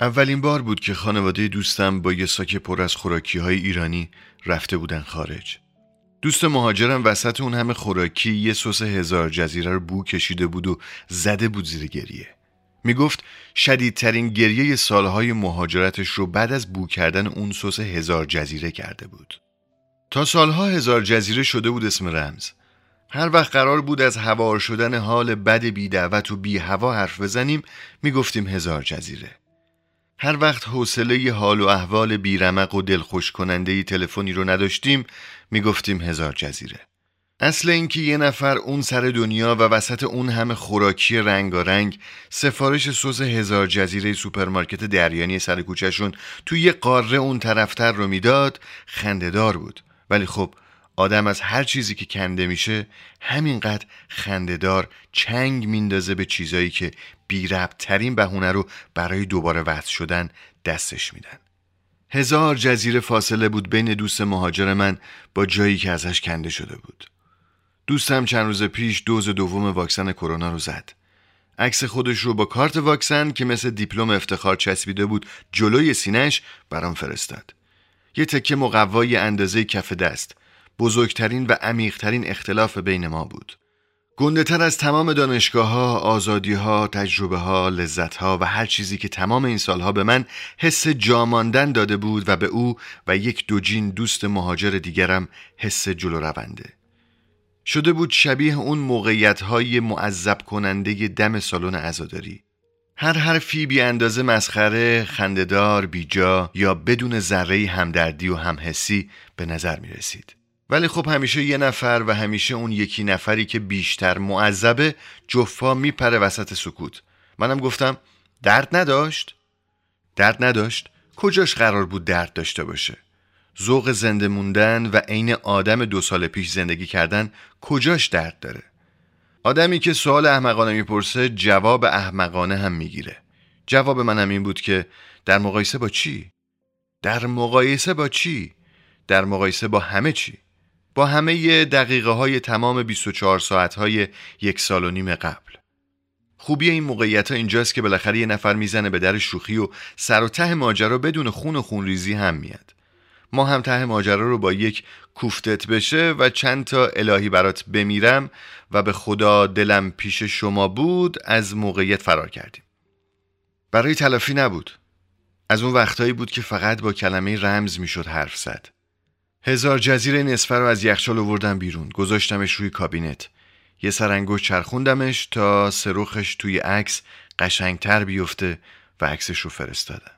اولین بار بود که خانواده دوستم با یه ساک پر از خوراکی های ایرانی رفته بودن خارج. دوست مهاجرم وسط اون همه خوراکی یه سس هزار جزیره رو بو کشیده بود و زده بود زیر گریه. می‌گفت شدیدترین گریه سالهای مهاجرتش رو بعد از بو کردن اون سس هزار جزیره کرده بود. تا سالها هزار جزیره شده بود اسم رمز. هر وقت قرار بود از هوار شدن حال بد بی دعوت و بی هوا حرف بزنیم می‌گفتیم هزار جزیره. هر وقت حوصله حال و احوال بیرمق و دلخوش کننده تلفنی رو نداشتیم می‌گفتیم هزار جزیره. اصل اینکه یه نفر اون سر دنیا و وسط اون همه خوراکی رنگارنگ سفارش سس هزار جزیره سوپرمارکت دریانی سر کوچهشون توی یه قاره اون طرفتر رو می‌داد خندهدار بود. ولی خب آدم از هر چیزی که کنده میشه همینقدر خندهدار چنگ میندازه به چیزایی که بی ترین بهونه رو برای دوباره وضع شدن دستش میدن. هزار جزیره فاصله بود بین دوست مهاجر من با جایی که ازش کنده شده بود. دوستم چند روز پیش دوز دوم واکسن کرونا رو زد. عکس خودش رو با کارت واکسن که مثل دیپلم افتخار چسبیده بود جلوی سینش برام فرستاد. یه تکه مقوای اندازه کف دست. بزرگترین و عمیقترین اختلاف بین ما بود گنده تر از تمام دانشگاه ها، آزادی ها، تجربه ها، لذت ها و هر چیزی که تمام این سالها به من حس جاماندن داده بود و به او و یک دوجین دوست مهاجر دیگرم حس جلو رونده. شده بود شبیه اون موقعیت های معذب کننده دم سالن عزاداری. هر حرفی بی اندازه مسخره، خندهدار، بیجا یا بدون ذره همدردی و همحسی به نظر می رسید. ولی خب همیشه یه نفر و همیشه اون یکی نفری که بیشتر معذبه جفا میپره وسط سکوت منم گفتم درد نداشت؟ درد نداشت؟ کجاش قرار بود درد داشته باشه؟ ذوق زنده موندن و عین آدم دو سال پیش زندگی کردن کجاش درد داره؟ آدمی که سوال احمقانه می‌پرسه جواب احمقانه هم می‌گیره جواب منم این بود که در مقایسه با چی؟ در مقایسه با چی؟ در مقایسه با همه چی؟ با همه دقیقه های تمام 24 ساعت های یک سال و نیم قبل. خوبی این موقعیت ها اینجاست که بالاخره یه نفر می‌زنه به در شوخی و سر و ته ماجرا بدون خون و خونریزی هم میاد. ما هم ته ماجرا رو با یک کوفتت بشه و چند تا الهی برات بمیرم و به خدا دلم پیش شما بود از موقعیت فرار کردیم. برای تلافی نبود. از اون وقتهایی بود که فقط با کلمه رمز می‌شد حرف زد. هزار جزیره نصفه رو از یخچال آوردم بیرون. گذاشتمش روی کابینت. یه سرانگشت چرخوندمش تا سروخش توی عکس قشنگتر بیفته و عکسش رو فرستادم.